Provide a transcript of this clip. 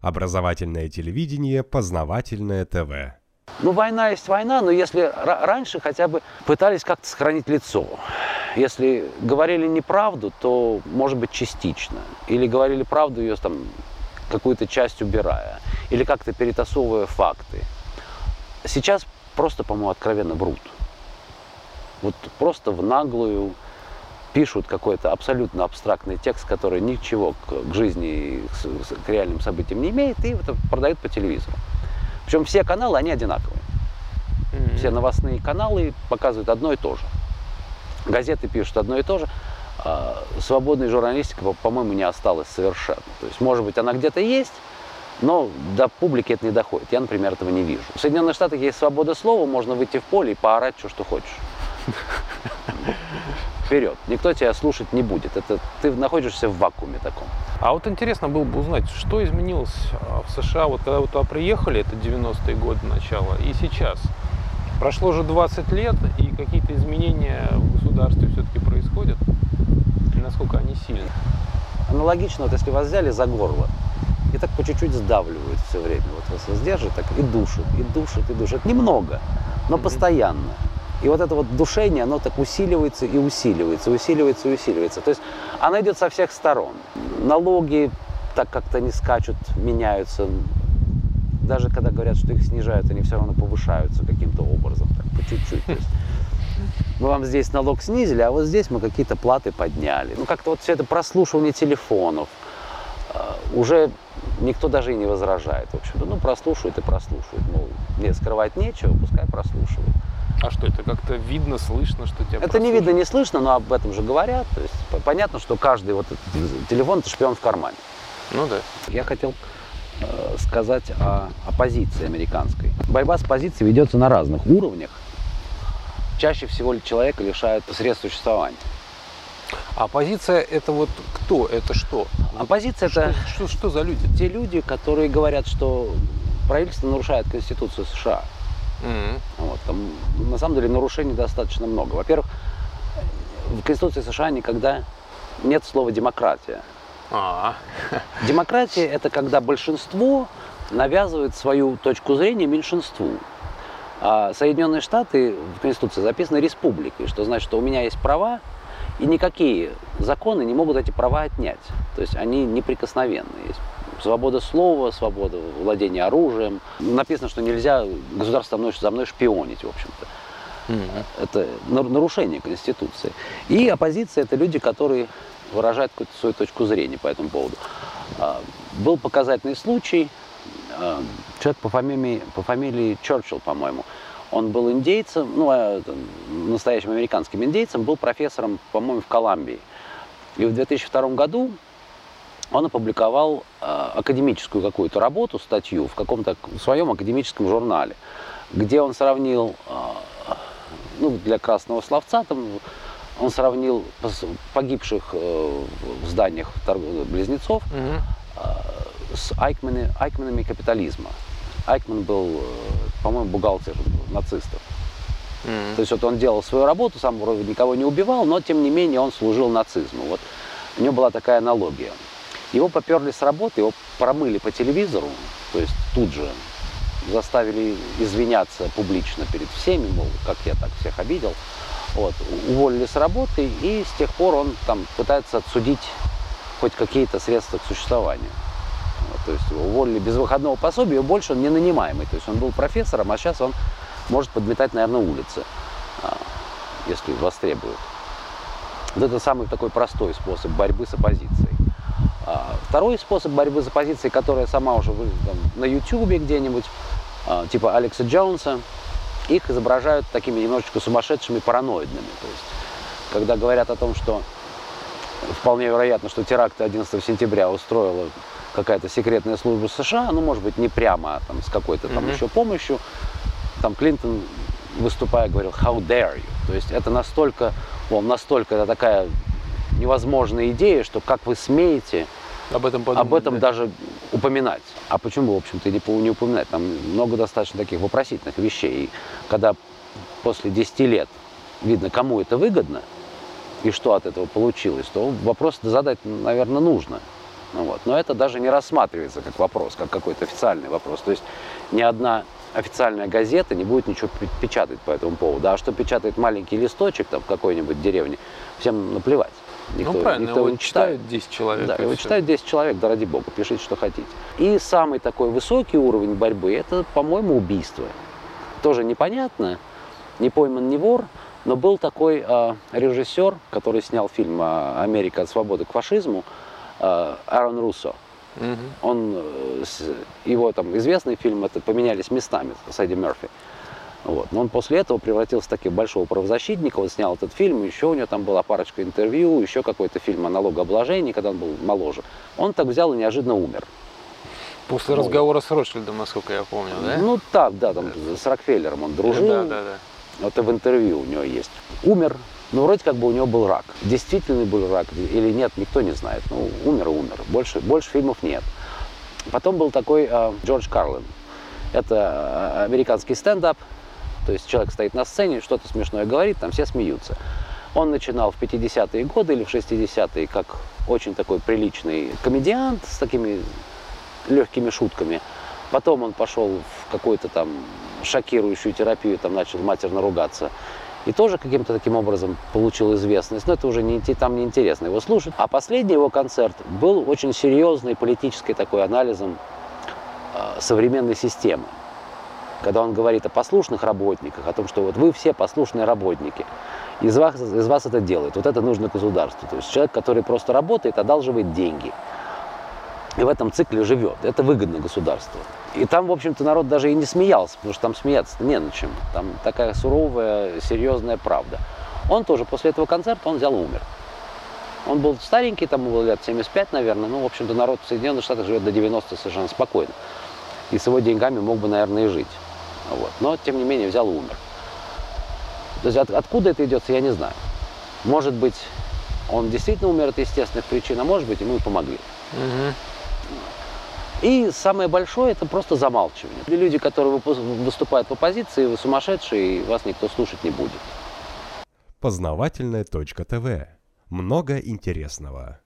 Образовательное телевидение, познавательное ТВ. Ну, война есть война, но если раньше хотя бы пытались как-то сохранить лицо. Если говорили неправду, то, может быть, частично. Или говорили правду, ее там какую-то часть убирая. Или как-то перетасовывая факты. Сейчас просто, по-моему, откровенно врут. Вот просто в наглую пишут какой-то абсолютно абстрактный текст, который ничего к, к жизни, к, к реальным событиям не имеет, и это продают по телевизору. Причем все каналы, они одинаковые. Mm-hmm. Все новостные каналы показывают одно и то же. Газеты пишут одно и то же. А свободной журналистики, по-моему, не осталось совершенно. То есть, может быть, она где-то есть, но до публики это не доходит. Я, например, этого не вижу. В Соединенных Штатах есть свобода слова, можно выйти в поле и поорать, что, что хочешь. Вперед. Никто тебя слушать не будет. Это ты находишься в вакууме таком. А вот интересно было бы узнать, что изменилось а, в США, вот когда вы туда приехали, это 90-е годы начала, и сейчас. Прошло же 20 лет, и какие-то изменения в государстве все-таки происходят. И насколько они сильны? Аналогично, вот если вас взяли за горло, и так по чуть-чуть сдавливают все время. Вот вас сдержит так и душит, и душит, и душит. Немного, но mm-hmm. постоянно. И вот это вот душение, оно так усиливается и усиливается, усиливается и усиливается. То есть оно идет со всех сторон. Налоги так как-то не скачут, меняются. Даже когда говорят, что их снижают, они все равно повышаются каким-то образом, так по чуть-чуть. Мы вам здесь налог снизили, а вот здесь мы какие-то платы подняли. Ну как-то вот все это прослушивание телефонов, а, уже никто даже и не возражает, в общем-то. Ну, прослушивают и прослушивают. Мол, мне скрывать нечего, пускай прослушивают. А что это как-то видно, слышно, что тебя Это не видно, не слышно, но об этом же говорят. То есть понятно, что каждый вот этот телефон это шпион в кармане. Ну да. Я хотел э, сказать о оппозиции американской. Борьба с позицией ведется на разных уровнях. Чаще всего человека лишают средств существования. А оппозиция это вот кто? Это что? Оппозиция что, это что, что за люди? Те люди, которые говорят, что правительство нарушает Конституцию США. Mm-hmm. Вот, на самом деле нарушений достаточно много. Во-первых, в Конституции США никогда нет слова демократия. А. Демократия это когда большинство навязывает свою точку зрения меньшинству. А Соединенные Штаты в Конституции записаны республикой, что значит, что у меня есть права, и никакие законы не могут эти права отнять. То есть они неприкосновенные. Есть свобода слова, свобода владения оружием. Написано, что нельзя государство за мной, за мной шпионить, в общем-то. Mm-hmm. Это нарушение Конституции. И оппозиция – это люди, которые выражают какую-то свою точку зрения по этому поводу. А, был показательный случай. А, человек по фамилии, по фамилии Черчилл, по-моему, он был индейцем, ну, а, настоящим американским индейцем, был профессором, по-моему, в Колумбии. И в 2002 году он опубликовал академическую какую-то работу, статью в каком-то своем академическом журнале, где он сравнил, ну, для красного словца, там, он сравнил погибших э, в зданиях близнецов э, с айкманами, айкманами капитализма. Айкман был, э, по-моему, бухгалтер нацистов. Mm-hmm. То есть вот он делал свою работу, сам вроде никого не убивал, но тем не менее он служил нацизму. Вот у него была такая аналогия. Его поперли с работы, его промыли по телевизору, то есть тут же заставили извиняться публично перед всеми, мол, как я так всех обидел. Вот, уволили с работы, и с тех пор он там пытается отсудить хоть какие-то средства к существованию. Вот, то есть его уволили без выходного пособия, больше он не нанимаемый. То есть он был профессором, а сейчас он может подметать, наверное, улицы, а, если востребуют. Вот это самый такой простой способ борьбы с оппозицией. А, второй способ борьбы за позиции, которая сама уже там, на YouTube где-нибудь, типа Алекса Джонса, их изображают такими немножечко сумасшедшими параноидными. То есть, когда говорят о том, что вполне вероятно, что теракты 11 сентября устроила какая-то секретная служба США, ну, может быть, не прямо, а там, с какой-то там mm-hmm. еще помощью, там Клинтон, выступая, говорил «How dare you?». То есть это настолько, он настолько это такая невозможная идея, что как вы смеете об этом, подумать, об этом да. даже упоминать. А почему, в общем-то, не, не упоминать? Там много достаточно таких вопросительных вещей. И когда после 10 лет видно, кому это выгодно и что от этого получилось, то вопрос задать, наверное, нужно. Ну вот. Но это даже не рассматривается как вопрос, как какой-то официальный вопрос. То есть ни одна официальная газета не будет ничего печатать по этому поводу. А что печатает маленький листочек там в какой-нибудь деревне, всем наплевать. Никто, ну правильно, никто его не читает 10 человек. Да, его все. читает 10 человек, да ради бога, пишите, что хотите. И самый такой высокий уровень борьбы, это, по-моему, убийство. Тоже непонятно, не пойман, не вор, но был такой э, режиссер, который снял фильм «Америка от свободы к фашизму», э, Аарон Руссо. Угу. Он, э, его там известный фильм, это «Поменялись местами» с Эдди Мерфи. Вот. Но он после этого превратился в такого большого правозащитника, он снял этот фильм, еще у него там была парочка интервью, еще какой-то фильм о налогообложении, когда он был моложе. Он так взял и неожиданно умер. После ну, разговора с Ротшильдом, насколько я помню, да? Ну так, да, там с Рокфеллером он дружил. Да, да, да. Вот и в интервью у него есть. Умер, но вроде как бы у него был рак. Действительный был рак или нет, никто не знает. Ну, умер и умер. Больше, больше фильмов нет. Потом был такой э, Джордж Карлин. Это э, американский стендап, то есть человек стоит на сцене, что-то смешное говорит, там все смеются. Он начинал в 50-е годы или в 60-е как очень такой приличный комедиант с такими легкими шутками. Потом он пошел в какую-то там шокирующую терапию, там начал матерно ругаться. И тоже каким-то таким образом получил известность. Но это уже не, там неинтересно его слушать. А последний его концерт был очень серьезный политический такой анализом э, современной системы когда он говорит о послушных работниках, о том, что вот вы все послушные работники, из вас, из вас это делает. Вот это нужно государству. То есть человек, который просто работает, одалживает деньги. И в этом цикле живет. Это выгодно государству. И там, в общем-то, народ даже и не смеялся, потому что там смеяться не на чем. Там такая суровая, серьезная правда. Он тоже после этого концерта, он взял и умер. Он был старенький, там было лет 75, наверное. Ну, в общем-то, народ в Соединенных Штатах живет до 90 совершенно спокойно. И с его деньгами мог бы, наверное, и жить. Вот. Но, тем не менее, взял и умер. То есть от, откуда это идет, я не знаю. Может быть, он действительно умер от естественных причин, а может быть, ему и помогли. Угу. И самое большое это просто замалчивание. Люди, которые выступают в оппозиции, вы сумасшедшие, и вас никто слушать не будет. Познавательная точка ТВ. Много интересного.